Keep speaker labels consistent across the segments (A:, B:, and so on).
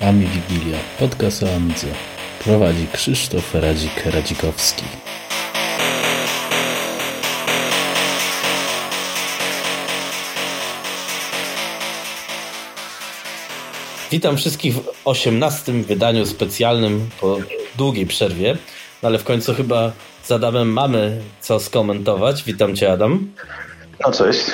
A: Ami Wigilia, podcast o Amidze. Prowadzi Krzysztof Radzik-Radzikowski. Witam wszystkich w 18 wydaniu specjalnym po długiej przerwie, no ale w końcu chyba z Adamem mamy co skomentować. Witam Cię, Adam.
B: No cześć.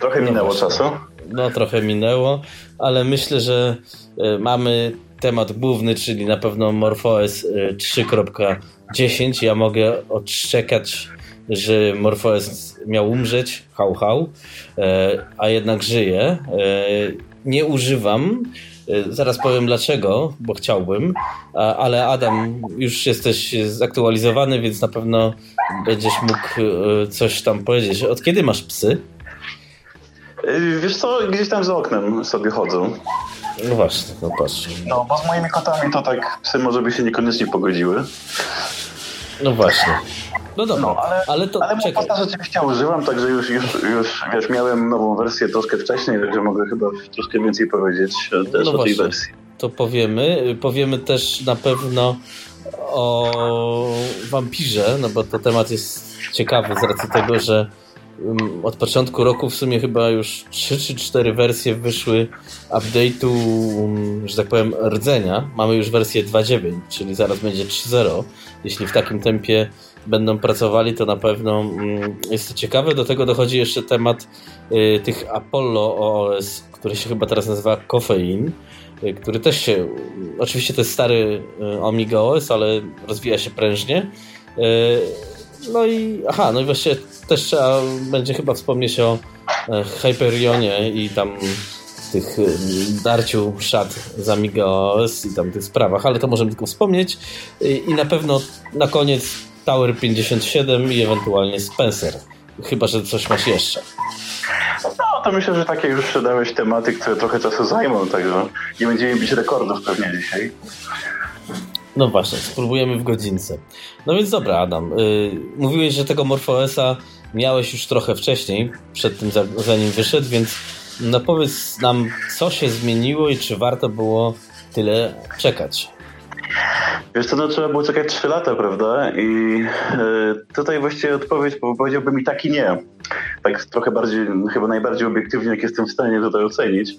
B: Trochę no minęło właśnie. czasu.
A: No trochę minęło, ale myślę, że e, mamy temat główny, czyli na pewno MorphOS 3.10. E, ja mogę odszczekać, że MorphOS miał umrzeć, hał hał, e, a jednak żyje. Nie używam Zaraz powiem dlaczego, bo chciałbym, ale Adam, już jesteś zaktualizowany, więc na pewno będziesz mógł coś tam powiedzieć. Od kiedy masz psy?
B: Y, wiesz co, gdzieś tam za oknem sobie chodzą.
A: No właśnie, no patrz.
B: No, bo z moimi kotami to tak psy może by się niekoniecznie pogodziły.
A: No właśnie. No dobra, no, ale, ale to
B: ale czekaj. rzeczywiście używam, także już, już, już wiesz, miałem nową wersję troszkę wcześniej, także mogę chyba troszkę więcej powiedzieć też no o tej wersji.
A: To powiemy. Powiemy też na pewno o wampirze, no bo to temat jest ciekawy z racji tego, że od początku roku w sumie chyba już 3 czy 4 wersje wyszły update'u, że tak powiem, rdzenia. Mamy już wersję 2.9, czyli zaraz będzie 3.0. Jeśli w takim tempie będą pracowali, to na pewno jest to ciekawe. Do tego dochodzi jeszcze temat y, tych Apollo OS, który się chyba teraz nazywa Coffein, y, który też się, oczywiście to jest stary y, Amiga OS, ale rozwija się prężnie. No i aha, no i właściwie też trzeba będzie chyba wspomnieć o e, Hyperionie i tam tych darciu szat z Amiga OS i tam tych sprawach, ale to możemy tylko wspomnieć. I na pewno na koniec Tower 57 i ewentualnie Spencer. Chyba, że coś masz jeszcze.
B: No, to myślę, że takie już dałeś tematy, które trochę czasu zajmą, także nie będziemy bić rekordów pewnie dzisiaj.
A: No właśnie, spróbujemy w godzince. No więc dobra, Adam. Yy, mówiłeś, że tego MorphOSa miałeś już trochę wcześniej, przed tym zanim wyszedł, więc no powiedz nam, co się zmieniło i czy warto było tyle czekać.
B: Wiesz co, no trzeba było czekać 3 lata, prawda? I y, tutaj właściwie odpowiedź powiedziałbym i tak i nie. Tak trochę bardziej, chyba najbardziej obiektywnie, jak jestem w stanie tutaj ocenić.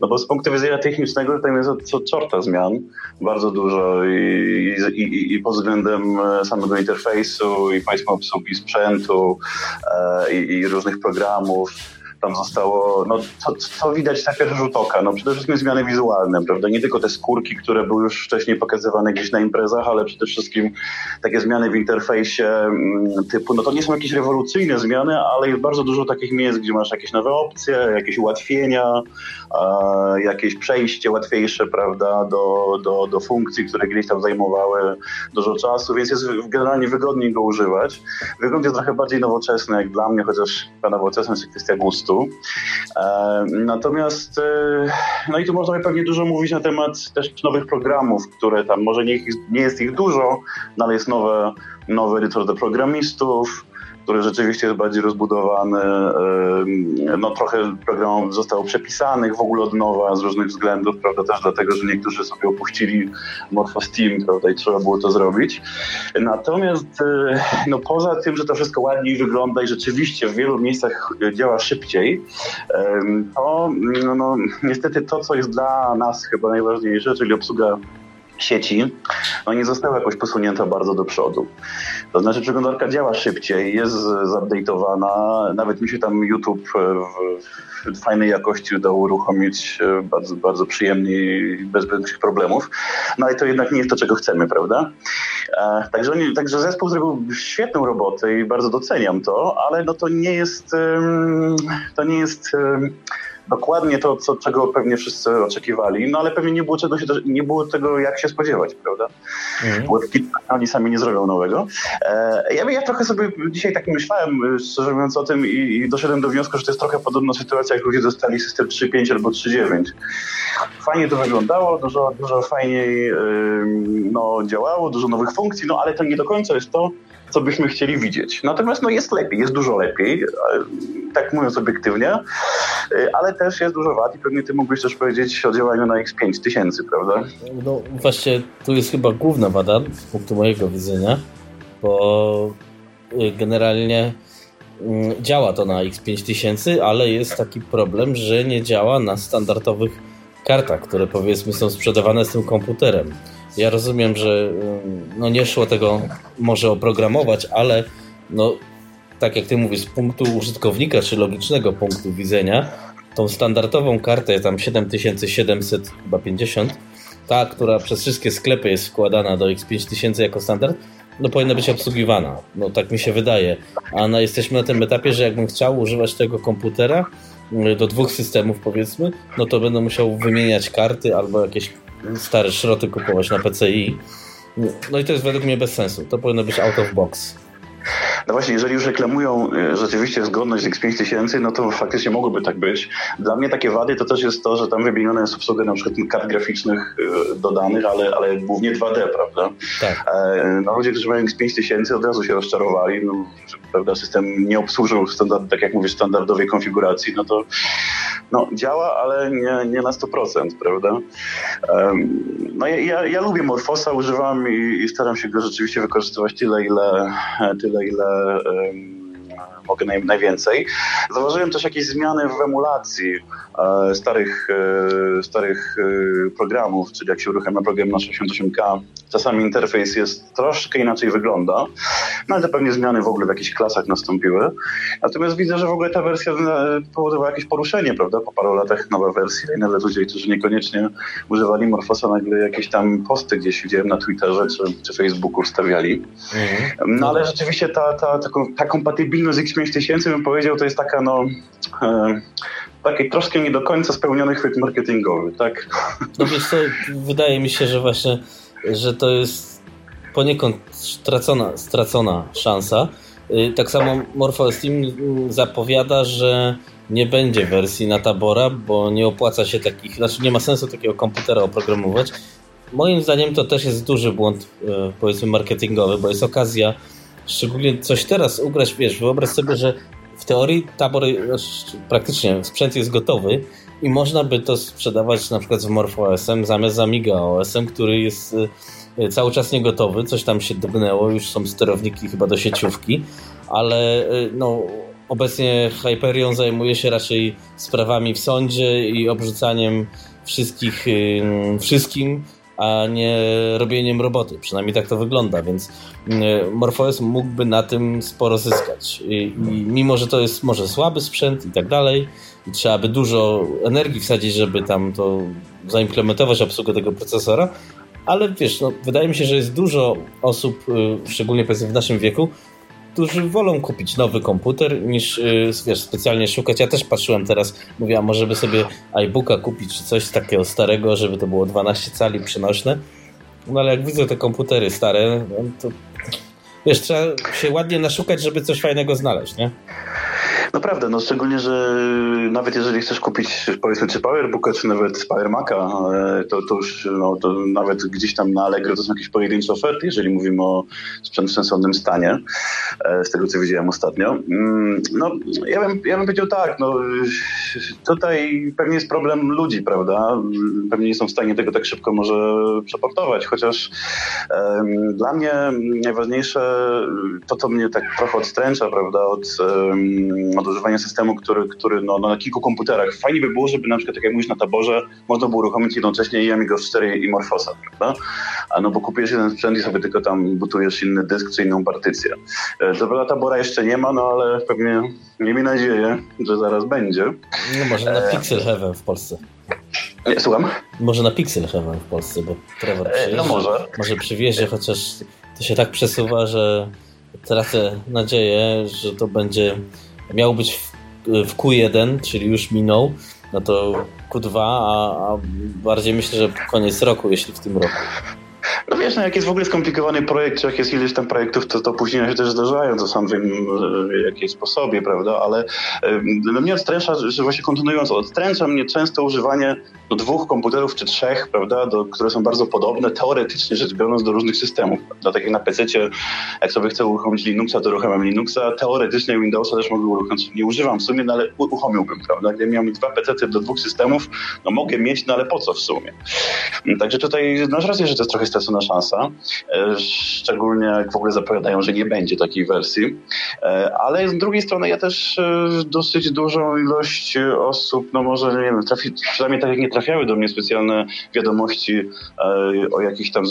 B: No bo z punktu widzenia technicznego tam jest co czorta zmian. Bardzo dużo i, i, i, i pod względem e, samego interfejsu, i państwa obsługi sprzętu, e, i różnych programów tam zostało, no co, co widać na pierwszy rzut oka? No przede wszystkim zmiany wizualne, prawda? Nie tylko te skórki, które były już wcześniej pokazywane gdzieś na imprezach, ale przede wszystkim takie zmiany w interfejsie mm, typu, no to nie są jakieś rewolucyjne zmiany, ale jest bardzo dużo takich miejsc, gdzie masz jakieś nowe opcje, jakieś ułatwienia, jakieś przejście łatwiejsze, prawda, do, do, do funkcji, które gdzieś tam zajmowały dużo czasu, więc jest generalnie wygodniej go używać. Wygląd jest trochę bardziej nowoczesny jak dla mnie, chociaż ta nowoczesność jest kwestia gustu. E, natomiast, e, no i tu można by pewnie dużo mówić na temat też nowych programów, które tam, może nie, nie jest ich dużo, no ale jest nowe, nowy edytor do programistów, który rzeczywiście jest bardziej rozbudowany. No trochę programów zostało przepisanych w ogóle od nowa z różnych względów, prawda, też dlatego, że niektórzy sobie opuścili Morpho Steam, prawda, i trzeba było to zrobić. Natomiast e, no poza tym, że to wszystko ładniej wygląda i rzeczywiście w wielu miejscach działa szybciej, to no, no, niestety to, co jest dla nas chyba najważniejsze, czyli obsługa sieci, no nie została jakoś posunięta bardzo do przodu. To znaczy przeglądarka działa szybciej, jest zupdate'owana, nawet mi się tam YouTube w, w fajnej jakości udało uruchomić e, bardzo, bardzo przyjemnie i bez większych problemów, no ale to jednak nie jest to, czego chcemy, prawda? E, także, także zespół zrobił świetną robotę i bardzo doceniam to, ale no to nie jest to nie jest dokładnie to, co, czego pewnie wszyscy oczekiwali, no ale pewnie nie było, czego się, nie było tego, jak się spodziewać, prawda? Mhm. oni sami nie zrobią nowego. E, ja, ja trochę sobie dzisiaj tak myślałem, szczerze mówiąc o tym i, i doszedłem do wniosku, że to jest trochę podobna sytuacja, jak ludzie dostali system 3.5 albo 3.9. Fajnie to wyglądało, dużo, dużo fajniej yy, no, działało, dużo nowych funkcji, no ale to nie do końca jest to, co byśmy chcieli widzieć. Natomiast no, jest lepiej, jest dużo lepiej, tak mówiąc obiektywnie, ale też jest dużo wad i pewnie ty mógłbyś też powiedzieć o działaniu na X5000, prawda?
A: No właśnie, tu jest chyba główna wada z punktu mojego widzenia, bo y, generalnie mm, działa to na X5000, ale jest taki problem, że nie działa na standardowych kartach, które powiedzmy są sprzedawane z tym komputerem. Ja rozumiem, że no nie szło tego może oprogramować, ale no, tak jak ty mówisz, z punktu użytkownika, czy logicznego punktu widzenia, tą standardową kartę, tam 7750, ta, która przez wszystkie sklepy jest wkładana do X5000 jako standard, no powinna być obsługiwana. No tak mi się wydaje. A no, jesteśmy na tym etapie, że jakbym chciał używać tego komputera y, do dwóch systemów powiedzmy, no to będę musiał wymieniać karty albo jakieś stare szroty kupować na PCI. No i to jest według mnie bez sensu. To powinno być out of box.
B: No właśnie, jeżeli już reklamują e, rzeczywiście zgodność z X5000, no to faktycznie mogłoby tak być. Dla mnie takie wady to też jest to, że tam wymienione jest obsługa na przykład kart graficznych e, dodanych, ale, ale głównie 2D, prawda? Tak. E, no ludzie, którzy mają X5000 od razu się rozczarowali, no, że prawda, system nie obsłużył standard, tak jak mówisz, standardowej konfiguracji, no to no, działa, ale nie, nie na 100%, prawda? No ja, ja, ja lubię Morfosa, używam i, i, staram się go rzeczywiście wykorzystywać tyle, ile, tyle, ile Um. ähm, mogę naj, najwięcej. Zauważyłem też jakieś zmiany w emulacji e, starych, e, starych e, programów, czyli jak się uruchamia program na 68K, czasami interfejs jest troszkę inaczej wygląda, no ale to pewnie zmiany w ogóle w jakichś klasach nastąpiły. Natomiast widzę, że w ogóle ta wersja powodowała jakieś poruszenie, prawda? Po paru latach nowa wersja i nawet ludzie, którzy niekoniecznie używali Morfosa, nagle jakieś tam posty gdzieś widziałem na Twitterze czy, czy Facebooku wstawiali. Mhm. No ale rzeczywiście ta, ta, ta, ta kompatybilność z X5000 bym powiedział, to jest taka no... E, taki troszkę nie do końca spełniony chwyt marketingowy, tak?
A: No wiesz co, wydaje mi się, że właśnie że to jest poniekąd stracona, stracona szansa. Y, tak samo MorphoSteam zapowiada, że nie będzie wersji na tabora, bo nie opłaca się takich, znaczy nie ma sensu takiego komputera oprogramować. Moim zdaniem to też jest duży błąd, y, powiedzmy, marketingowy, bo jest okazja szczególnie coś teraz ugrać, wiesz, wyobraź sobie, że w teorii tabor, praktycznie sprzęt jest gotowy, i można by to sprzedawać na przykład z MorphOS-em zamiast Amiga OS-em, który jest y, cały czas niegotowy, coś tam się dobnęło, już są sterowniki chyba do sieciówki, ale y, no, obecnie Hyperion zajmuje się raczej sprawami w sądzie i obrzucaniem wszystkich y, wszystkim, a nie robieniem roboty. Przynajmniej tak to wygląda, więc MorphOS mógłby na tym sporo zyskać. I, i mimo, że to jest może słaby sprzęt i tak dalej, i trzeba by dużo energii wsadzić, żeby tam to zaimplementować obsługę tego procesora, ale wiesz, no, wydaje mi się, że jest dużo osób, y, szczególnie powiedzmy w naszym wieku, którzy wolą kupić nowy komputer niż y, wiesz, specjalnie szukać. Ja też patrzyłem teraz, mówię, a może by sobie iBooka kupić czy coś takiego starego, żeby to było 12 cali przenośne. No ale jak widzę te komputery stare, no, to wiesz, trzeba się ładnie naszukać, żeby coś fajnego znaleźć, nie?
B: Naprawdę, no szczególnie, że nawet jeżeli chcesz kupić powiedzmy czy Powerbooka, czy nawet Power Maca, e, to, to już no, to nawet gdzieś tam na Allegro to są jakieś pojedyncze oferty, jeżeli mówimy o sprzęt w sensownym stanie, e, z tego co widziałem ostatnio. Mm, no, ja bym, ja bym powiedział tak, no tutaj pewnie jest problem ludzi, prawda? Pewnie nie są w stanie tego tak szybko może przeportować, chociaż um, dla mnie najważniejsze to, co mnie tak trochę odstręcza, prawda, od um, używania systemu, który, który no, no, na kilku komputerach. Fajnie by było, żeby na przykład, tak jak mówisz na taborze, można było uruchomić jednocześnie i Amiga 4 i Morfosa, prawda? A no bo kupujesz jeden sprzęt i sobie tylko tam butujesz inny dysk czy inną partycję. Dobra, tabora jeszcze nie ma, no ale pewnie miejmy nadzieję, że zaraz będzie.
A: No może na e... Pixel Heaven w Polsce.
B: Nie, słucham?
A: Może na Pixel Heaven w Polsce, bo Trevor przyjeżdża. No może. Może przywiezie, chociaż to się tak przesuwa, że tracę nadzieję, że to będzie miał być w, w Q1, czyli już minął, no to Q2, a, a bardziej myślę, że koniec roku, jeśli w tym roku.
B: No wiesz, no jak jest w ogóle skomplikowany projekt, czy jak jest ileś tam projektów, to, to później się też zdarzają, to sam wiem w jakiej sposobie, prawda, ale no mnie odstręcza, że właśnie kontynuując, odstręcza mnie często używanie do dwóch komputerów czy trzech, prawda, do, które są bardzo podobne, teoretycznie rzecz biorąc, do różnych systemów. Dla tak na PC, jak sobie chcę uruchomić Linuxa, to uruchamiam Linuxa, teoretycznie Windowsa też mogę uruchomić. Nie używam w sumie, no ale uruchomiłbym, prawda. Gdybym miał dwa PC do dwóch systemów, no mogę mieć, no ale po co w sumie? Także tutaj masz rację, że to jest trochę stracona szansa, e, szczególnie jak w ogóle zapowiadają, że nie będzie takiej wersji, e, ale z drugiej strony ja też e, dosyć dużą ilość osób, no może nie wiem, trafi, przynajmniej tak jak nie trafiały do mnie specjalne wiadomości o jakichś tam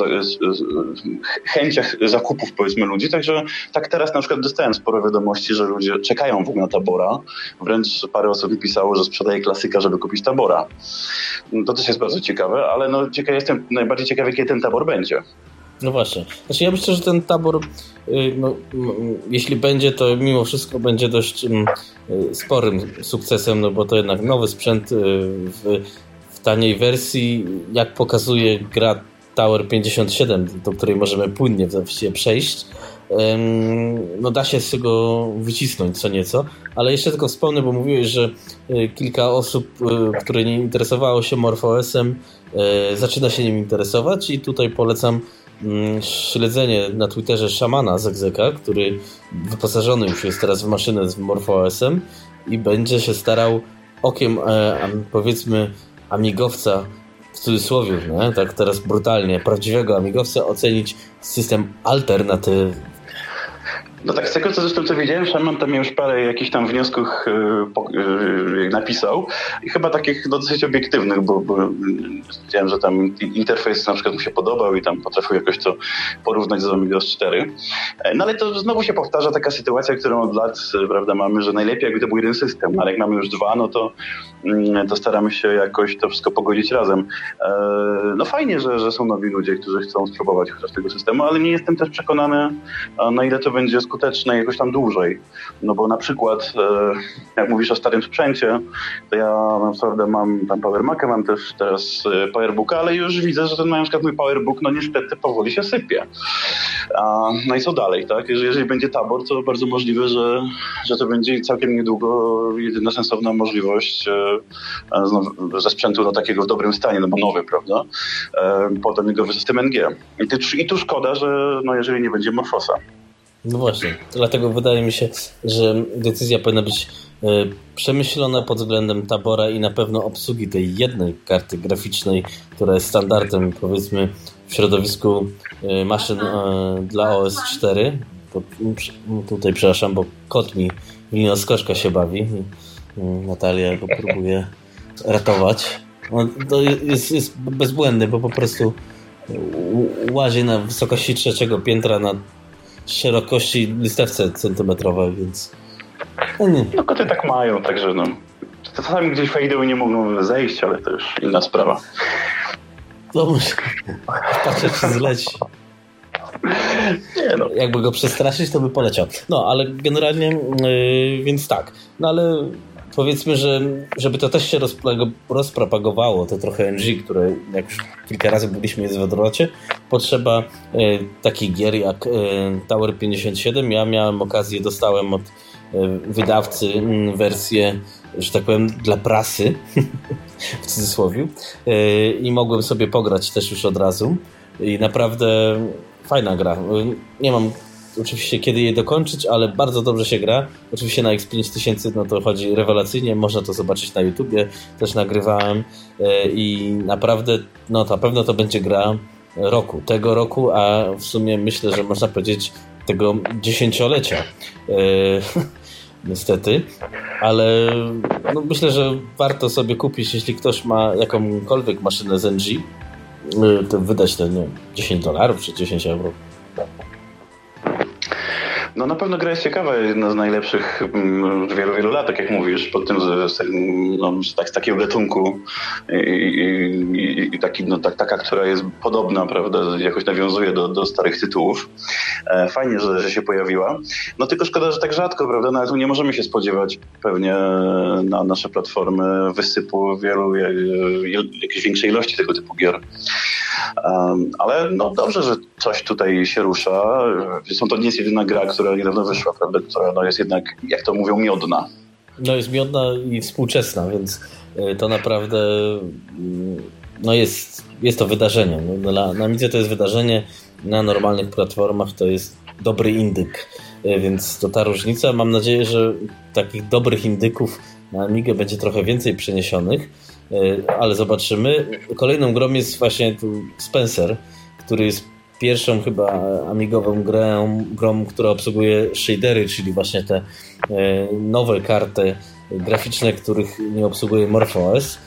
B: chęciach zakupów powiedzmy ludzi, także tak teraz na przykład dostałem sporo wiadomości, że ludzie czekają w ogóle na tabora, wręcz parę osób mi pisało, że sprzedaje klasyka, żeby kupić tabora. To też jest bardzo ciekawe, ale no ciekaw jestem najbardziej ciekawy, kiedy ten tabor będzie.
A: No właśnie. Znaczy ja myślę, że ten tabor, y, no, jeśli będzie, to mimo wszystko będzie dość y, sporym sukcesem, no bo to jednak nowy sprzęt y, w taniej wersji, jak pokazuje gra Tower 57, do której możemy płynnie właściwie przejść, no da się z tego wycisnąć co nieco, ale jeszcze tylko wspomnę, bo mówiłeś, że kilka osób, które nie interesowało się MorphOS-em, zaczyna się nim interesować i tutaj polecam Mm, śledzenie na Twitterze szamana z Egzeka, który wyposażony już jest teraz w maszynę z MorphOS-em i będzie się starał okiem, e, powiedzmy, amigowca w cudzysłowie, nie? tak teraz brutalnie, prawdziwego amigowca ocenić system alternatywny
B: no tak, z tego co zresztą co wiedziałem, Szaman tam już parę jakichś tam wniosków yy, napisał i chyba takich no, dosyć obiektywnych, bo, bo wiedziałem, że tam interfejs na przykład mu się podobał i tam potrafił jakoś to porównać z Amigos 4. No ale to znowu się powtarza taka sytuacja, którą od lat prawda, mamy, że najlepiej jakby to był jeden system, ale jak mamy już dwa, no to, mm, to staramy się jakoś to wszystko pogodzić razem. No fajnie, że, że są nowi ludzie, którzy chcą spróbować chociaż tego systemu, ale nie jestem też przekonany, na ile to będzie skuteczne jakoś tam dłużej. No bo na przykład, e, jak mówisz o starym sprzęcie, to ja naprawdę mam tam Power Maca, mam też teraz e, Powerbooka, ale już widzę, że ten na przykład mój Powerbook, no niestety powoli się sypie. No i co dalej, tak? Jeżeli, jeżeli będzie tabor, to bardzo możliwe, że, że to będzie całkiem niedługo jedyna sensowna możliwość e, ze sprzętu no, takiego w dobrym stanie, no bo nowy, prawda? E, potem jego system NG. I, ty, I tu szkoda, że no, jeżeli nie będzie Morfosa.
A: No właśnie, dlatego wydaje mi się, że decyzja powinna być e, przemyślona pod względem tabora i na pewno obsługi tej jednej karty graficznej, która jest standardem powiedzmy w środowisku maszyn dla OS 4. Tutaj przepraszam, bo kot mi winoskoszka się bawi. Natalia go próbuje ratować. On to jest, jest bezbłędny, bo po prostu łazi na wysokości trzeciego piętra na szerokości listewce centymetrowej, więc...
B: No, nie. no koty tak mają, także no... Czasami gdzieś wejdą i nie mogą zejść, ale to już inna sprawa.
A: No, patrzę, czy zleci. Nie no. Jakby go przestraszyć, to by poleciał. No, ale generalnie, yy, więc tak. No ale powiedzmy, że żeby to też się rozpropagowało, to trochę NG, które jak już kilka razy byliśmy jest w odwrocie, potrzeba e, takich gier jak e, Tower 57. Ja miałem okazję, dostałem od e, wydawcy m, wersję, że tak powiem, dla prasy, w cudzysłowie, i mogłem sobie pograć też już od razu. I naprawdę fajna gra. Nie mam oczywiście kiedy je dokończyć, ale bardzo dobrze się gra. Oczywiście na X5000 no to chodzi rewelacyjnie, można to zobaczyć na YouTubie, też nagrywałem e, i naprawdę, no na pewno to będzie gra roku, tego roku, a w sumie myślę, że można powiedzieć tego dziesięciolecia. E, niestety, ale no myślę, że warto sobie kupić, jeśli ktoś ma jakąkolwiek maszynę z NG, e, to wydać te nie, 10 dolarów czy 10 euro.
B: No na pewno gra jest ciekawa, jedna z najlepszych mm, wielu, wielu lat, tak jak mówisz, pod tym, że, no, tak, z takiego gatunku i, i, i taki, no, tak, taka, która jest podobna, prawda, jakoś nawiązuje do, do starych tytułów. E, fajnie, że, że się pojawiła. No tylko szkoda, że tak rzadko, prawda, nawet nie możemy się spodziewać pewnie na nasze platformy wysypu wielu, jakiejś większej ilości tego typu gier. Ale no dobrze, że coś tutaj się rusza. Zresztą to nie jest jedyna gra, która niedawno wyszła, prawda? która no, jest jednak, jak to mówią, miodna.
A: No jest miodna i współczesna, więc e, to naprawdę mm, no jest, jest to wydarzenie. No, dla, na Midze to jest wydarzenie, na normalnych platformach to jest dobry indyk. E, więc to ta różnica. Mam nadzieję, że takich dobrych indyków na Amigę będzie trochę więcej przeniesionych, e, ale zobaczymy. Kolejną grą jest właśnie tu Spencer, który jest pierwszą chyba amigową grą, grą, która obsługuje shadery, czyli właśnie te e, nowe karty graficzne, których nie obsługuje MorphOS.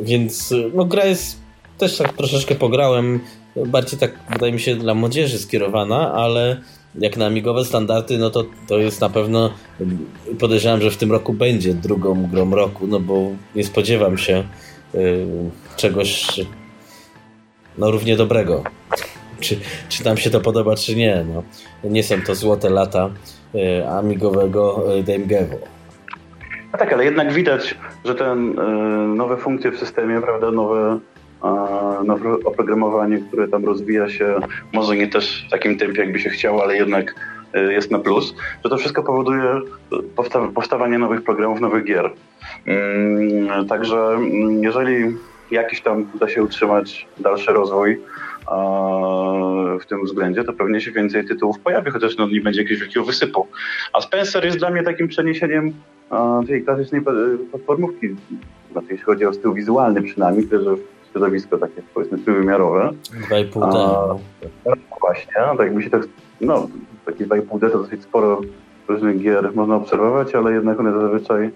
A: Więc no, gra jest też tak troszeczkę pograłem, bardziej tak wydaje mi się dla młodzieży skierowana, ale jak na amigowe standardy, no to, to jest na pewno podejrzewam, że w tym roku będzie drugą grą roku, no bo nie spodziewam się czegoś no równie dobrego. Czy, czy nam się to podoba, czy nie. No. Nie są to złote lata y, amigowego y, Gamegevo.
B: No tak, ale jednak widać, że te y, nowe funkcje w systemie, prawda, nowe nowe oprogramowanie, które tam rozwija się, może nie też w takim tempie, jakby się chciało, ale jednak jest na plus, że to wszystko powoduje powstawanie nowych programów, nowych gier. Mm, także mm, jeżeli jakiś tam uda się utrzymać dalszy rozwój w tym względzie, to pewnie się więcej tytułów pojawi, chociaż no, nie będzie jakiegoś wielkiego wysypu. A Spencer jest dla mnie takim przeniesieniem tej klasycznej platformówki, znaczy jeśli chodzi o styl wizualny przynajmniej, tyle że środowisko takie powiedzmy trójwymiarowe.
A: 2,5D.
B: Właśnie, tak jakby się tak, no takie 2,5D to dosyć sporo różnych gier można obserwować, ale jednak one zazwyczaj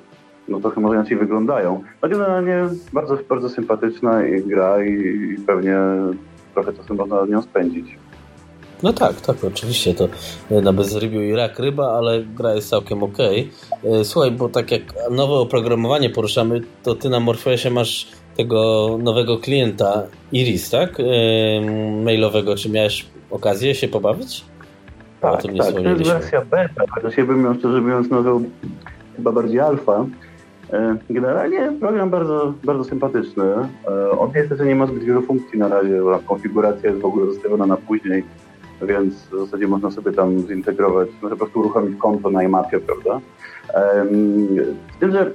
B: no trochę może inaczej wyglądają. No generalnie bardzo, bardzo sympatyczna i gra i, i pewnie trochę czasu można nią spędzić.
A: No tak, tak, oczywiście to na bezrybiu i rak ryba, ale gra jest całkiem ok. E, słuchaj, bo tak jak nowe oprogramowanie poruszamy, to ty na Morpheusie masz tego nowego klienta Iris, tak? mailowego. Czy miałeś okazję się pobawić?
B: Tak, tak. To jest wersja beta, ja bym ją szczerze mówiąc nazwał chyba bardziej alfa. E, generalnie program bardzo, bardzo sympatyczny. E, on niestety nie ma zbyt wielu funkcji na razie, bo konfiguracja jest w ogóle zostawiona na później, więc w zasadzie można sobie tam zintegrować, no po prostu uruchomić konto na iMapie, prawda? Z tym, że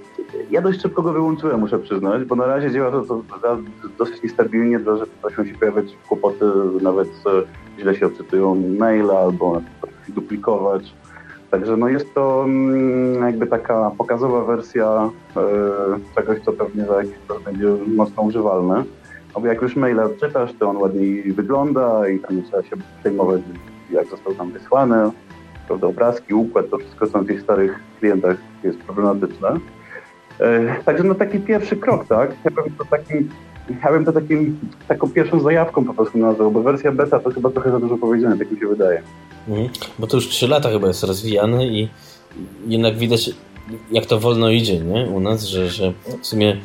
B: ja dość szybko go wyłączyłem, muszę przyznać, bo na razie działa to, to dosyć niestabilnie, że potrafią się pojawiać kłopoty, nawet źle się odczytują maile albo duplikować. Także no jest to mm, jakby taka pokazowa wersja e, czegoś, co pewnie za jakiś czas będzie mocno używalne. No bo jak już maila czytasz, to on ładniej wygląda i tam nie trzeba się przejmować, jak został tam wysłany prawda, obrazki, układ, to wszystko co na tych starych klientach jest problematyczne. E, także no taki pierwszy krok, tak? Ja bym to takim, ja bym to takim, taką pierwszą zajawką po prostu nazwał, bo wersja beta to chyba trochę za dużo powiedziane, tak mi się wydaje.
A: Mhm. Bo to już 3 lata chyba jest rozwijany i jednak widać jak to wolno idzie, nie? U nas, że, że w sumie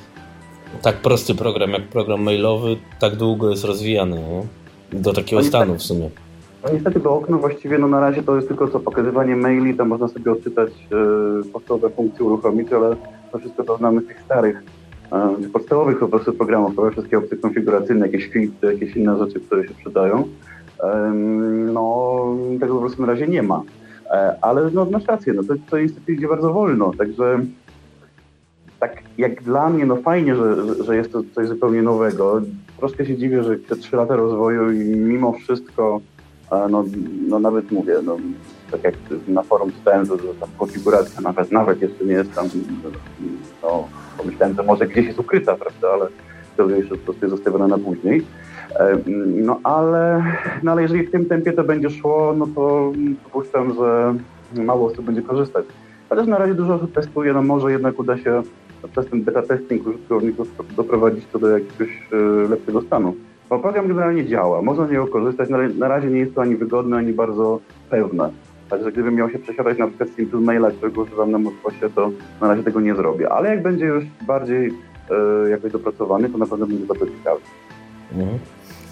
A: tak prosty program jak program mailowy tak długo jest rozwijany, nie? Do takiego stanu w sumie.
B: No niestety to okno właściwie no na razie to jest tylko co pokazywanie maili, tam można sobie odczytać e, podstawowe funkcje uruchomić, ale to wszystko to znamy z tych starych, e, podstawowych po prostu programów, wszystkie opcje konfiguracyjne, jakieś filtry, jakieś inne rzeczy, które się przydają. E, no tego po prostu na razie nie ma. E, ale no masz rację, no to, to niestety idzie bardzo wolno, także tak jak dla mnie, no fajnie, że, że jest to coś zupełnie nowego. Troszkę się dziwię, że te trzy lata rozwoju i mimo wszystko no, no nawet mówię, no, tak jak na forum czytałem, że, ta konfiguracja nawet, nawet jeszcze nie jest tam, no, pomyślałem, że może gdzieś jest ukryta, prawda, ale to już jest zostawiona na później. No ale, no ale jeżeli w tym tempie to będzie szło, no to przypuszczam, że mało osób będzie korzystać. Chociaż na razie dużo osób testuje, no może jednak uda się przez ten beta testing użytkowników doprowadzić to do jakiegoś e, lepszego stanu. Bo program generalnie działa, można z niego korzystać, ale na razie nie jest to ani wygodne, ani bardzo pewne. Także gdybym miał się przesiadać na przykład z Simple Maila, którego używam na Mosfosie, to na razie tego nie zrobię. Ale jak będzie już bardziej e, jakoś dopracowany, to na pewno będzie bardzo ciekawy.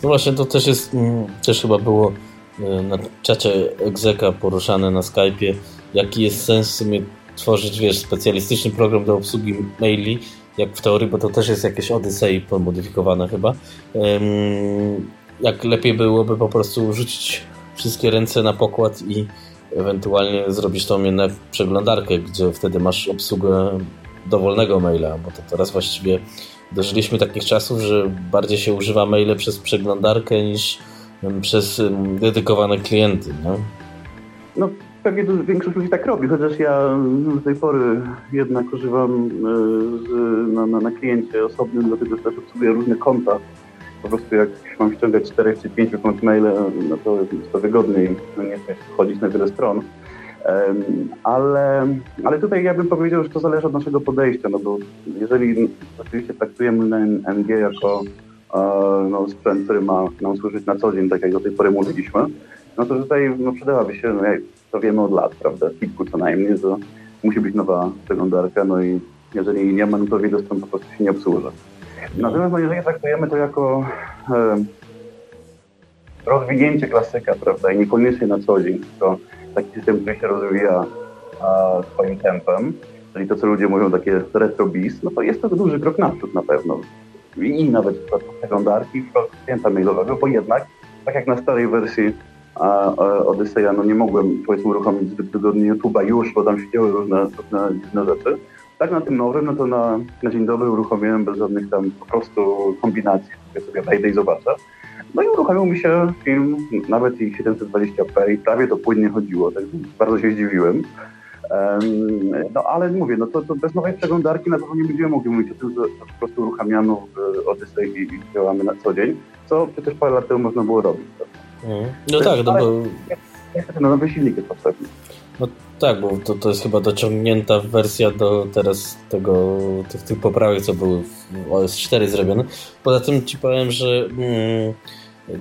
A: No właśnie, to też jest, mm, też chyba było e, na czacie egzeka poruszane na Skype'ie, jaki jest sens w sumie tworzyć, wiesz, specjalistyczny program do obsługi maili, jak w teorii, bo to też jest jakieś Odyssey pomodyfikowane chyba, jak lepiej byłoby po prostu rzucić wszystkie ręce na pokład i ewentualnie zrobić tą jednak przeglądarkę, gdzie wtedy masz obsługę dowolnego maila, bo to teraz właściwie dożyliśmy takich czasów, że bardziej się używa maile przez przeglądarkę niż przez dedykowane klienty. No,
B: no pewnie większość ludzi tak robi, chociaż ja do tej pory jednak używam z, na, na, na kliencie osobnym, dlatego też obsługuję różne konta. Po prostu jak mam ściągać 4 czy 5 kont maile, no to jest to wygodniej, no nie chcę wchodzić na wiele stron. Ale, ale tutaj ja bym powiedział, że to zależy od naszego podejścia, no bo jeżeli oczywiście traktujemy NG jako no, sprzęt, który ma nam służyć na co dzień, tak jak do tej pory mówiliśmy, no to tutaj no, przydałaby się, no, to wiemy od lat, prawda, kilku co najmniej, że musi być nowa przeglądarka, no i jeżeli nie ma, no to wiele po prostu się nie obsłuży. Natomiast no, jeżeli traktujemy to jako e, rozwinięcie klasyka, prawda, i niekoniecznie na co dzień, to taki system, który się rozwija a, swoim tempem, czyli to, co ludzie mówią, takie retro bis, no to jest to duży krok naprzód na pewno. I, nawet w przypadku przeglądarki, w przypadku klienta mailowego, bo jednak, tak jak na starej wersji a, a Odyseja, no nie mogłem powiedzmy uruchomić zbyt wygodnie YouTube'a już, bo tam się działy różne, różne dziwne rzeczy. Tak na tym nowym, no to na, na dzień dobry uruchomiłem bez żadnych tam po prostu kombinacji, które sobie wejdę i zobaczę. No i uruchomił mi się film, nawet i 720p i prawie to płynnie chodziło, tak bardzo się zdziwiłem. No ale mówię, no to, to bez nowej przeglądarki na pewno nie będziemy mogli mówić o tym, że po prostu uruchamiano w Odyssey i, i działamy na co dzień, co przecież parę lat temu można było robić.
A: Mhm. No tak, no bo...
B: Niestety no, nowy silnik jest potrzebny.
A: No tak, bo to, to jest chyba dociągnięta wersja do teraz tego, tych, tych poprawek, co były w OS 4 zrobione. Poza tym ci powiem, że mm,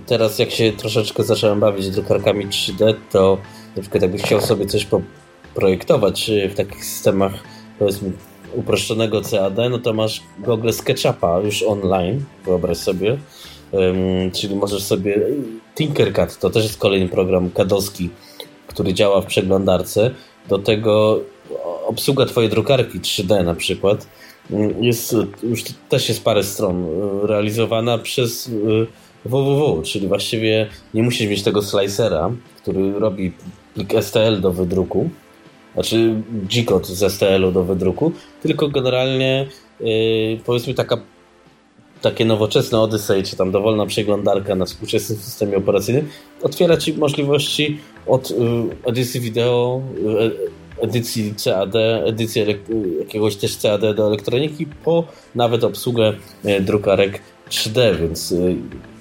A: teraz jak się troszeczkę zacząłem bawić drukarkami 3D, to na przykład jakbyś chciał sobie coś projektować w takich systemach powiedzmy uproszczonego CAD, no to masz Google SketchUpa już online, wyobraź sobie. Um, czyli możesz sobie Tinkercad, to też jest kolejny program kadowski, który działa w przeglądarce. Do tego obsługa twojej drukarki 3D na przykład jest, już też jest parę stron e, realizowana przez www, czyli właściwie nie musisz mieć tego slicera, który robi plik STL do wydruku, znaczy G-code z STL-u do wydruku, tylko generalnie yy, powiedzmy taka takie nowoczesne Odyssey, czy tam dowolna przeglądarka na współczesnym systemie operacyjnym otwiera Ci możliwości od y, edycji wideo, y, edycji CAD, edycji jakiegoś też CAD do elektroniki, po nawet obsługę y, drukarek 3D, więc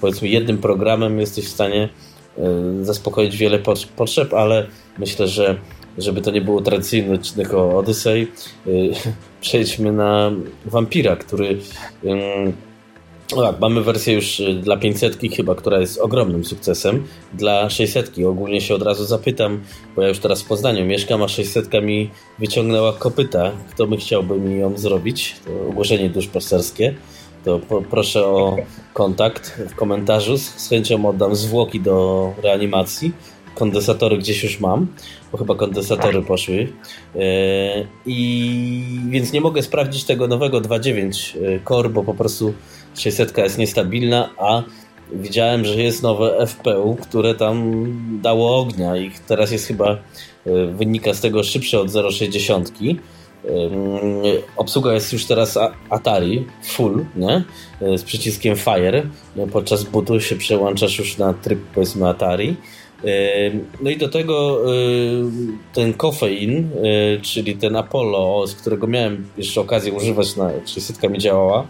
A: powiedzmy jednym programem jesteś w stanie zaspokoić wiele potrzeb, ale myślę, że żeby to nie było tradycyjny odcinek o Odyssey, przejdźmy na Vampira, który no tak, mamy wersję już y, dla 500 chyba, która jest ogromnym sukcesem. Dla 600 ogólnie się od razu zapytam, bo ja już teraz w Poznaniu mieszkam, a 600 mi wyciągnęła kopyta. Kto by chciałby mi ją zrobić? To ogłoszenie duszpasterskie. To proszę o kontakt w komentarzu. Z chęcią oddam zwłoki do reanimacji. Kondensatory gdzieś już mam, bo chyba kondensatory poszły. E, I więc nie mogę sprawdzić tego nowego 2.9 e, Core, bo po prostu 600 jest niestabilna, a widziałem, że jest nowe FPU, które tam dało ognia i teraz jest chyba, e, wynika z tego szybsze od 0,60. Obsługa jest już teraz Atari full, nie? E, z przyciskiem Fire. No, podczas bootu się przełączasz już na tryb powiedzmy Atari. No i do tego ten kofein, czyli ten Apollo, z którego miałem jeszcze okazję używać na 300 mi działała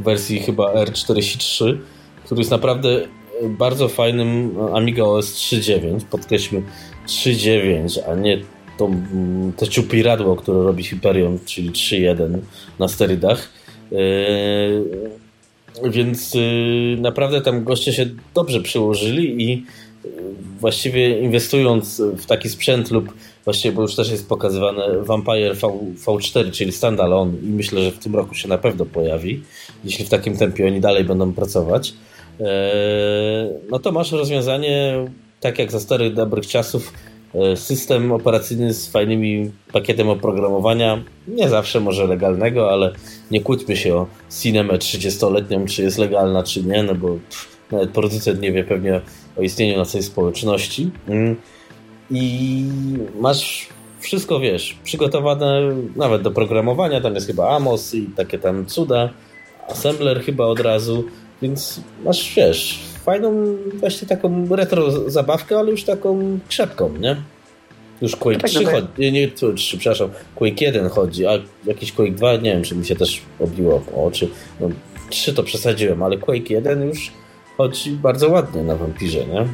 A: w wersji chyba R43, który jest naprawdę bardzo fajnym Amiga OS 3.9, podkreślmy 3.9, a nie tą, te ciupiradło, które robi Hyperion, czyli 3.1 na sterydach. Yy, więc yy, naprawdę tam goście się dobrze przyłożyli i yy, właściwie inwestując w taki sprzęt lub właściwie, bo już też jest pokazywane Vampire v, V4, czyli standalone i myślę, że w tym roku się na pewno pojawi, jeśli w takim tempie oni dalej będą pracować, e, no to masz rozwiązanie tak jak za starych dobrych czasów e, system operacyjny z fajnymi pakietem oprogramowania, nie zawsze może legalnego, ale nie kłóćmy się o cinemę 30-letnią, czy jest legalna, czy nie, no bo pff, nawet producent nie wie pewnie o istnieniu na tej społeczności. Mm. I masz wszystko, wiesz, przygotowane nawet do programowania, tam jest chyba Amos i takie tam cuda, assembler chyba od razu, więc masz, wiesz, fajną właśnie taką retro zabawkę, ale już taką krzepką, nie? Już Quake no tak, 3 no chodzi, nie, nie 3, przepraszam, Quake 1 chodzi, a jakiś Quake 2, nie wiem, czy mi się też obiło o oczy. No, 3 to przesadziłem, ale Quake 1 już chodzi bardzo ładnie na Vampirze, nie?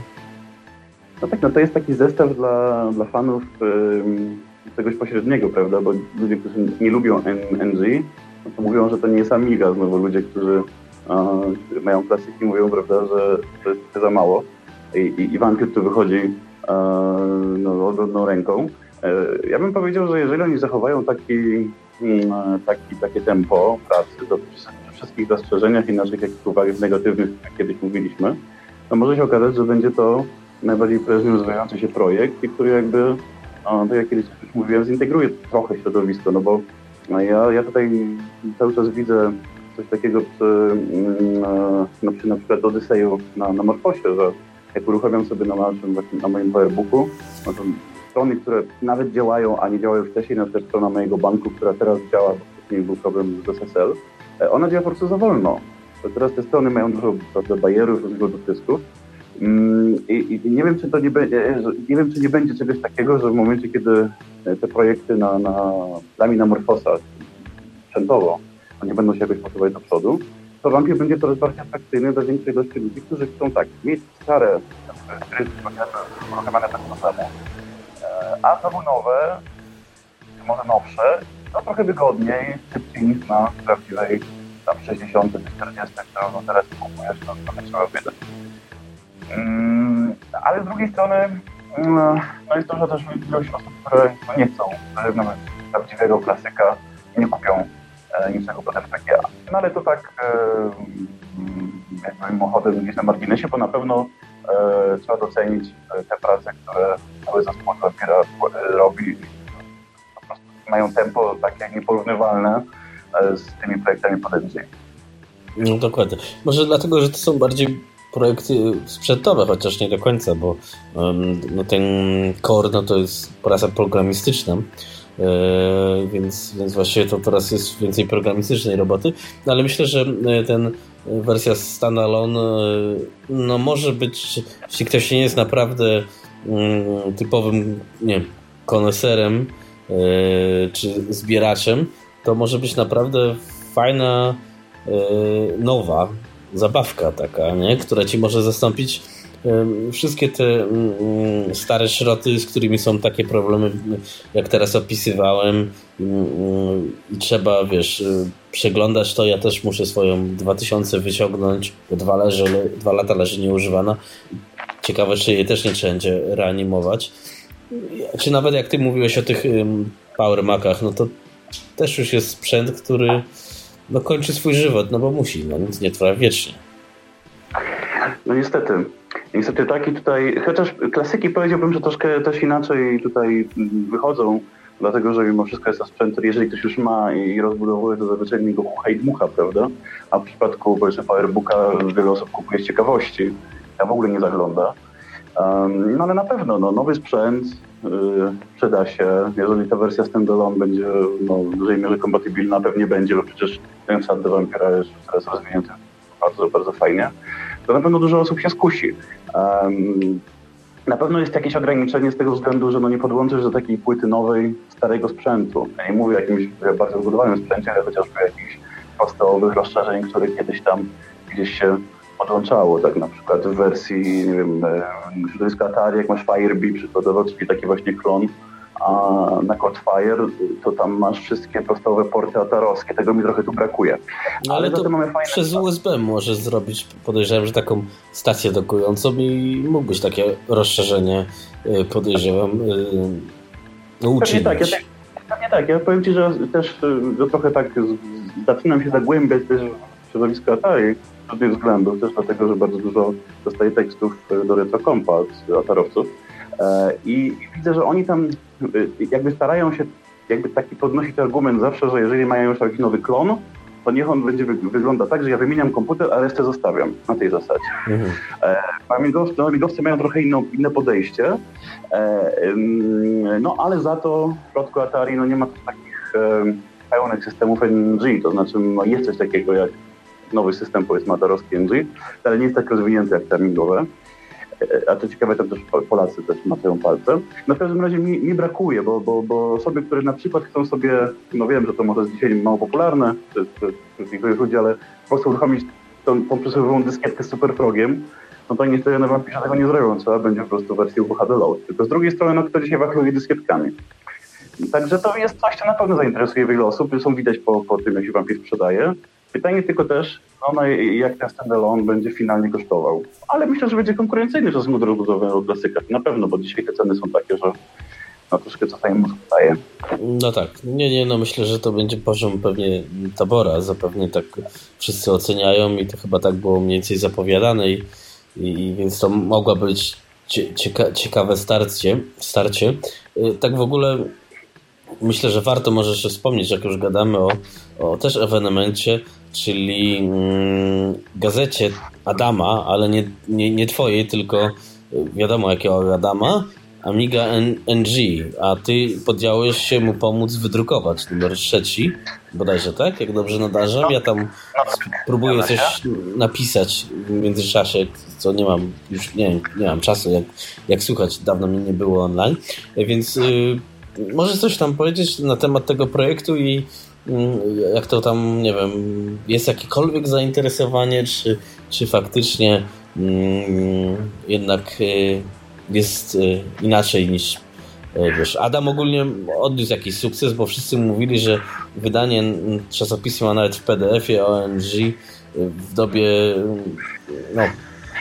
B: No tak, no to jest taki zestaw dla, dla fanów yy, czegoś pośredniego, prawda? Bo ludzie, którzy nie lubią NG, no to mówią, że to nie jest Amiga, znowu ludzie, którzy yy, mają klasyki, mówią, prawda, że to jest za mało. I, i, tu wychodzi yy, no, odwrotną ręką. E, ja bym powiedział, że jeżeli oni zachowają taki, mm, taki, takie tempo pracy do wszystkich zastrzeżeniach i naszych jakichś uwag negatywnych, jak kiedyś mówiliśmy, to może się okazać, że będzie to najbardziej prężnie rozwijający się projekt, i który jakby, tak jak kiedyś mówiłem, zintegruje trochę środowisko, no bo no ja, ja tutaj cały czas widzę coś takiego przy, no, przy na przykład Odyseju na, na Morfosie, że jak uruchamiam sobie na, naszym, na moim Firebooku, no to strony, które nawet działają, a nie działają wcześniej, na przykład strona mojego banku, która teraz działa, bo wcześniej był problem z SSL, e, ona działa po prostu za wolno. To teraz te strony mają dużo prawda, bajerów, różnego dotysków Mm, I, I, nie wiem, czy to nie będzie, nie wiem, czy nie będzie czegoś takiego, że w momencie, kiedy te projekty na, na dla mnie na Morfosa sprzętowo nie będą się jakoś posuwać do przodu, to Vampir będzie coraz bardziej atrakcyjny dla większej ilości ludzi, którzy chcą tak, mieć stare gry uruchamiane tak samo, a znowu nowe, może nowsze, to trochę wygodniej, szybciej niż na prawdziwej tam 60 czy 40, którą no teraz kupujesz, to trochę trzeba wydać. Mm, ale z drugiej strony mm, no jest dużo też ilość osób, które nie chcą nawet prawdziwego klasyka nie kupią e, niczego pod FPGA. No ale to tak e, mm, jakby mimochodem gdzieś na marginesie, bo na pewno e, trzeba docenić te prace, które cały zespół Vampira robi. Po prostu mają tempo takie nieporównywalne z tymi projektami pod
A: No dokładnie. Może dlatego, że to są bardziej projekty sprzętowe, chociaż nie do końca, bo no, ten core no, to jest praca programistyczna. E, więc, więc właściwie to teraz jest więcej programistycznej roboty, no, ale myślę, że e, ten wersja standalone no może być, jeśli ktoś nie jest naprawdę mm, typowym nie koneserem e, czy zbieraczem, to może być naprawdę fajna nowa zabawka taka, nie? która ci może zastąpić wszystkie te mm, mm, stare szroty, z którymi są takie problemy, jak teraz opisywałem mm, i trzeba, wiesz, y, przeglądać to, ja też muszę swoją 2000 wyciągnąć, bo dwa, leży, dwa lata leży nieużywana. Ciekawe, czy jej też nie trzeba będzie reanimować. Czy nawet jak ty mówiłeś o tych Power Macach, no to też już jest sprzęt, który no, kończy swój żywot, no bo musi, no nic nie trwa wiecznie.
B: No niestety. Niestety tak i tutaj, chociaż klasyki powiedziałbym, że troszkę też inaczej tutaj wychodzą, dlatego że mimo wszystko jest to sprzęt, który jeżeli ktoś już ma i rozbudowuje, to zazwyczaj go chucha i dmucha, prawda? A w przypadku powiedzmy Firebooka wiele osób kupuje z ciekawości, a w ogóle nie zagląda. Um, no ale na pewno, no, nowy sprzęt, Y, przyda się. Jeżeli ta wersja standalone będzie no, w dużej mierze kompatybilna, pewnie będzie, bo przecież ten sad do Vampira jest teraz rozwinięty bardzo, bardzo fajnie, to na pewno dużo osób się skusi. Um, na pewno jest jakieś ograniczenie z tego względu, że no nie podłączysz do takiej płyty nowej starego sprzętu. Ja nie mówię o jakimś bardzo zbudowanym sprzęcie, ale chociażby jakichś podstawowych rozszerzeń, które kiedyś tam gdzieś się podłączało, tak na przykład w wersji, nie wiem, e, środowiska Atari, jak masz Firebee przykładowo, czyli taki właśnie klon, a na Codefire to tam masz wszystkie podstawowe porty atarowskie, tego mi trochę tu brakuje.
A: No ale, ale to mamy fajne przez USB możesz zrobić, podejrzewam, że taką stację dokującą i mógłbyś takie rozszerzenie, e, podejrzewam, e, uczynić.
B: Pewnie tak, ja, pewnie tak, ja powiem Ci, że też że trochę tak zaczynam się zagłębiać też w środowisko Atari, z tych względów, też dlatego, że bardzo dużo dostaję tekstów do retrokompa od atarowców. I widzę, że oni tam jakby starają się jakby taki podnosić argument zawsze, że jeżeli mają już taki nowy klon, to niech on będzie wygląda tak, że ja wymieniam komputer, a resztę zostawiam na tej zasadzie. Mhm. E, amigowcy, no, amigowcy mają trochę inno, inne podejście, e, no ale za to w przypadku Atari no, nie ma takich e, pełnych systemów NG, to znaczy no, jest coś takiego jak nowy system powiedzmy atarowski NG, ale nie jest tak rozwinięty jak te amigowe a to ciekawe, tam też Polacy też macają palce. Na każdym razie mi, mi brakuje, bo, bo, bo osoby, które na przykład chcą sobie, no wiem, że to może jest dzisiaj mało popularne wśród niektórych ludzi, ale po prostu uruchomić tą, tą przysłowiową dyskietkę z superfrogiem, no to niestety na Vampirze tego nie zrobią, trzeba będzie po prostu wersję UHD Load. Tylko z drugiej strony, no kto dzisiaj wachluje dyskietkami. Także to jest coś, co na pewno zainteresuje wiele osób, zresztą widać po, po tym, jak się Vampir sprzedaje. Pytanie tylko też, no, jak ten standalone będzie finalnie kosztował. Ale myślę, że będzie konkurencyjny w stosunku do rozbudowego klasyka. Na pewno, bo dzisiaj te ceny są takie, że no troszkę co mu daje.
A: No tak, nie, nie, no myślę, że to będzie poziom pewnie tabora, zapewne tak wszyscy oceniają i to chyba tak było mniej więcej zapowiadane i, i więc to mogła być cieka ciekawe starcie, starcie. Y, tak w ogóle myślę, że warto może jeszcze wspomnieć, jak już gadamy o, o też ewenemencie, czyli mm, gazecie Adama, ale nie, nie, nie twojej, tylko wiadomo jakiego Adama, Amiga NG, a ty podjąłeś się mu pomóc wydrukować numer trzeci, bodajże tak, jak dobrze nadarzam. Ja tam próbuję coś napisać w międzyczasie, co nie mam już, nie, nie mam czasu, jak, jak słuchać, dawno mnie nie było online, więc y, może coś tam powiedzieć na temat tego projektu i jak to tam, nie wiem, jest jakiekolwiek zainteresowanie, czy, czy faktycznie mm, jednak y, jest y, inaczej niż y, wiesz, Adam ogólnie odniósł jakiś sukces, bo wszyscy mówili, że wydanie czasopisma nawet w PDF-ie ONG w dobie no,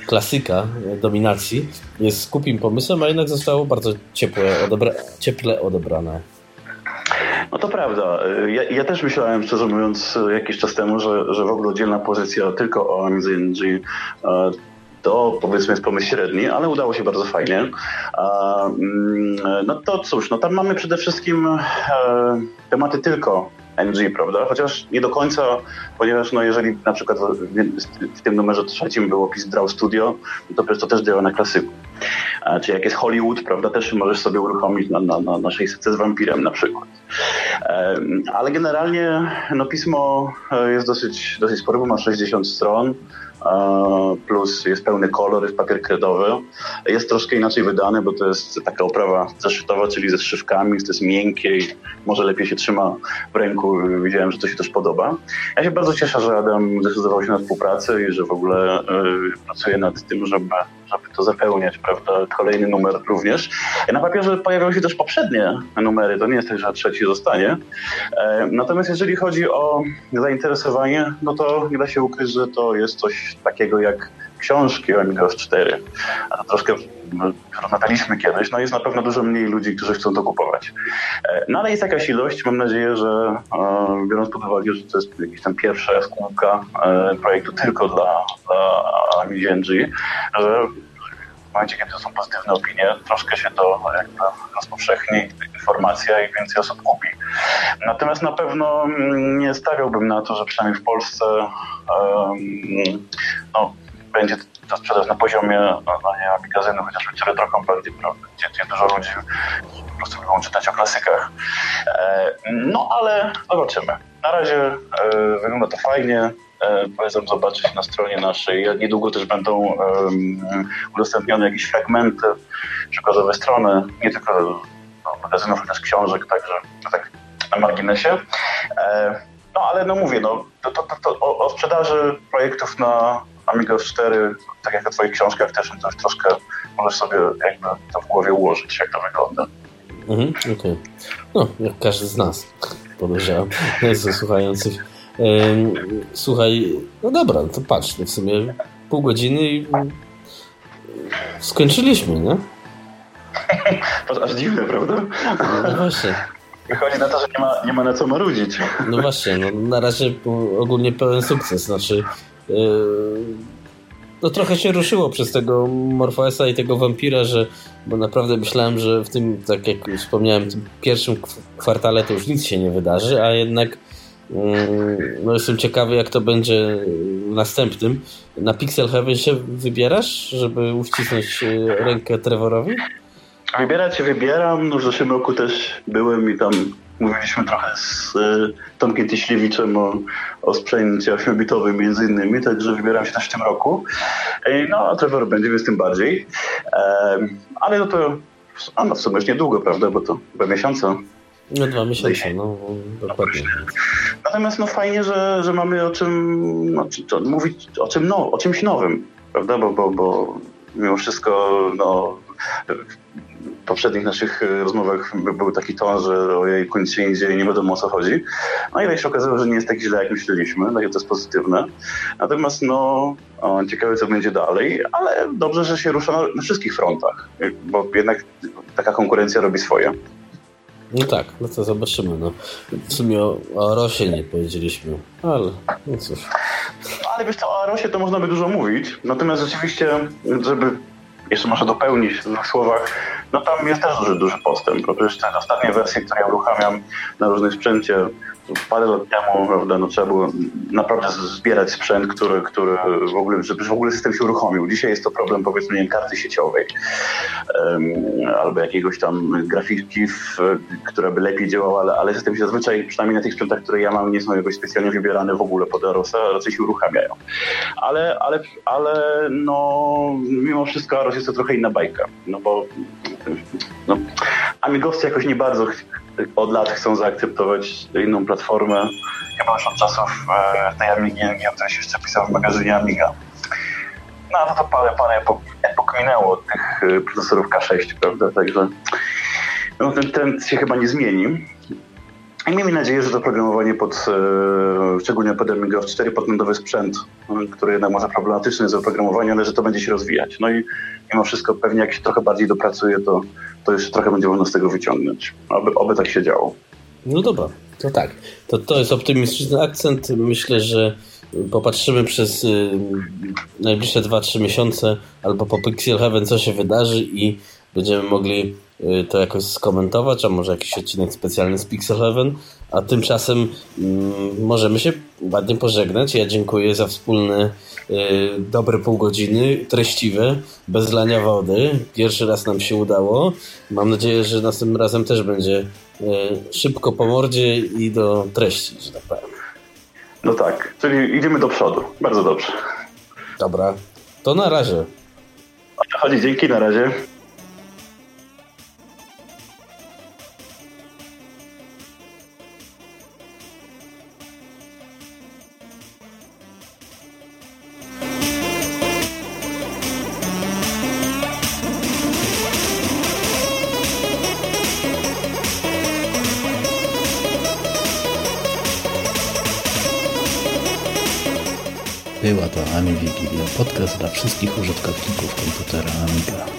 A: klasyka dominacji jest skupim pomysłem, a jednak zostało bardzo ciepłe, odebra cieple odebrane.
B: No to prawda. Ja, ja, też myślałem, szczerze mówiąc, jakiś czas temu, że, że w ogóle oddzielna pozycja tylko o MZNG e, to powiedzmy jest pomysł średni, ale udało się bardzo fajnie. Mm, no to cóż, no tam mamy przede wszystkim e, tematy tylko NG, prawda? Chociaż nie do końca, ponieważ no jeżeli na przykład w, tym numerze trzecim był opis Draw Studio, to przecież to też działa na klasyku. Czy jak jest Hollywood, prawda, też możesz sobie uruchomić na, na, na naszej setce z wampirem na przykład. Ale generalnie no, pismo e, jest dosyć, dosyć spore, ma 60 stron plus jest pełny kolor, jest papier kredowy. Jest troszkę inaczej wydany, bo to jest taka oprawa zeszytowa, czyli ze strzywkami, to jest miękkie i może lepiej się trzyma w ręku. Widziałem, że to się też podoba. Ja się bardzo cieszę, że Adam zdecydował się na współpracę i że w ogóle y, pracuje nad tym, żeby żeby to zapełniać, prawda? Kolejny numer również. Na papierze pojawiały się też poprzednie numery, to nie jest tak, że trzeci zostanie. E, natomiast jeżeli chodzi o zainteresowanie, no to nie da się ukryć, że to jest coś takiego jak książki o Amigos 4. A troszkę rozmawialiśmy kiedyś, no jest na pewno dużo mniej ludzi, którzy chcą to kupować. E, no ale jest jakaś ilość, mam nadzieję, że e, biorąc pod uwagę, że to jest jakaś tam pierwsza składka projektu tylko dla, dla AmiGNG, że w momencie, kiedy to są pozytywne opinie, troszkę się to jakby rozpowszechni informacja i więcej osób kupi. Natomiast na pewno nie stawiałbym na to, że przynajmniej w Polsce um, no, będzie ta sprzedaż na poziomie no, no nie magazynu, chociażby retro company, gdzie, gdzie dużo ludzi po prostu lubią czytać o klasykach. E, no ale zobaczymy. Na razie e, wygląda to fajnie. E, polecam zobaczyć na stronie naszej. Niedługo też będą udostępnione jakieś fragmenty, przykładowe strony, nie tylko no, magazynów, ale też książek, także tak na marginesie. No ale no mówię, no, to, to, to, o, o sprzedaży projektów na Amigos 4, tak jak w Twoich książkach też, to już troszkę możesz sobie jakby to w głowie ułożyć, jak to wygląda.
A: Mhm, okej. Okay. No, jak każdy z nas, podejrzewam, ze słuchających. Słuchaj, no dobra, to patrz, w sumie pół godziny i skończyliśmy, nie?
B: To aż dziwne, prawda?
A: No właśnie.
B: Wychodzi na to, że nie ma, nie ma na co marudzić.
A: No właśnie, no, na razie ogólnie pełen sukces. Znaczy, no trochę się ruszyło przez tego Morfoesa i tego wampira, że bo naprawdę myślałem, że w tym, tak jak wspomniałem, tym pierwszym kwartale to już nic się nie wydarzy, a jednak mm, no jestem ciekawy, jak to będzie następnym. Na Pixel Heaven się wybierasz, żeby uścisnąć e, rękę Trevorowi?
B: Wybierać się wybieram. No w zeszłym roku też byłem i tam mówiliśmy trochę z y, Tomkiem Tyśliewiczem o, o sprzęcie 8-bitowym między innymi, także wybieram się też w tym roku. E, no a Trevor będzie, więc tym bardziej. E, ale no to a no w sumie już niedługo, prawda, bo to dwa miesiące.
A: No dwa miesiące, no dokładnie.
B: Natomiast no fajnie, że, że mamy o czym, o czym mówić, o, czym no, o czymś nowym, prawda, bo, bo, bo mimo wszystko no, poprzednich naszych e, rozmowach był taki ton, że ojej, nic się nie dzieje, nie wiadomo o co chodzi. No i się okazało, że nie jest tak źle, jak myśleliśmy, no i to jest pozytywne. Natomiast no, ciekawe co będzie dalej, ale dobrze, że się rusza na, na wszystkich frontach, bo jednak taka konkurencja robi swoje.
A: No tak, no to zobaczymy. No. W sumie o, o Rosie nie powiedzieliśmy, ale no cóż.
B: No, ale wiesz co, o Rosie to można by dużo mówić, natomiast rzeczywiście, żeby jeszcze może dopełnić w dwóch słowach, no tam jest też duży, duży postęp. Przecież te ostatnie wersje, które ja uruchamiam na różnym sprzęcie, parę lat temu prawda, no, trzeba było naprawdę zbierać sprzęt, który, który w ogóle, żeby w ogóle system się uruchomił. Dzisiaj jest to problem powiedzmy nie karty sieciowej um, albo jakiegoś tam grafiki, w, która by lepiej działała, ale, ale system się zazwyczaj, przynajmniej na tych sprzętach, które ja mam, nie są jakoś specjalnie wybierane w ogóle pod Arosa, raczej się uruchamiają. Ale, ale, ale no, mimo wszystko Aros jest to trochę inna bajka, no bo no, amigowcy jakoś nie bardzo od lat chcą zaakceptować inną platformę. Chyba już od czasów e, tej Amigi, o której się jeszcze pisał w magazynie Amiga. No to, to parę, parę epok, epok minęło od tych e, procesorów K6, prawda? Także no, ten trend się chyba nie zmieni. I miejmy nadzieję, że to programowanie pod, e, szczególnie pod Amiga 4, pod nowy sprzęt, który jednak może problematyczny jest do oprogramowania, ale że to będzie się rozwijać. No i mimo wszystko pewnie jak się trochę bardziej dopracuje, to, to jeszcze trochę będzie można z tego wyciągnąć. Oby, oby tak się działo.
A: No dobra, to tak. To, to jest optymistyczny akcent. Myślę, że popatrzymy przez y, najbliższe 2-3 miesiące albo po Pixel Heaven, co się wydarzy i będziemy mogli to jakoś skomentować, a może jakiś odcinek specjalny z Pixel Heaven, a tymczasem y, możemy się ładnie pożegnać. Ja dziękuję za wspólny Y, dobre pół godziny, treściwe, bez lania wody. Pierwszy raz nam się udało. Mam nadzieję, że następnym razem też będzie y, szybko po mordzie i do treści, że tak powiem.
B: No tak, czyli idziemy do przodu. Bardzo dobrze.
A: Dobra, to na razie.
B: O to chodzi, dzięki, na razie.
C: Dla wszystkich użytkowników komputera Amiga.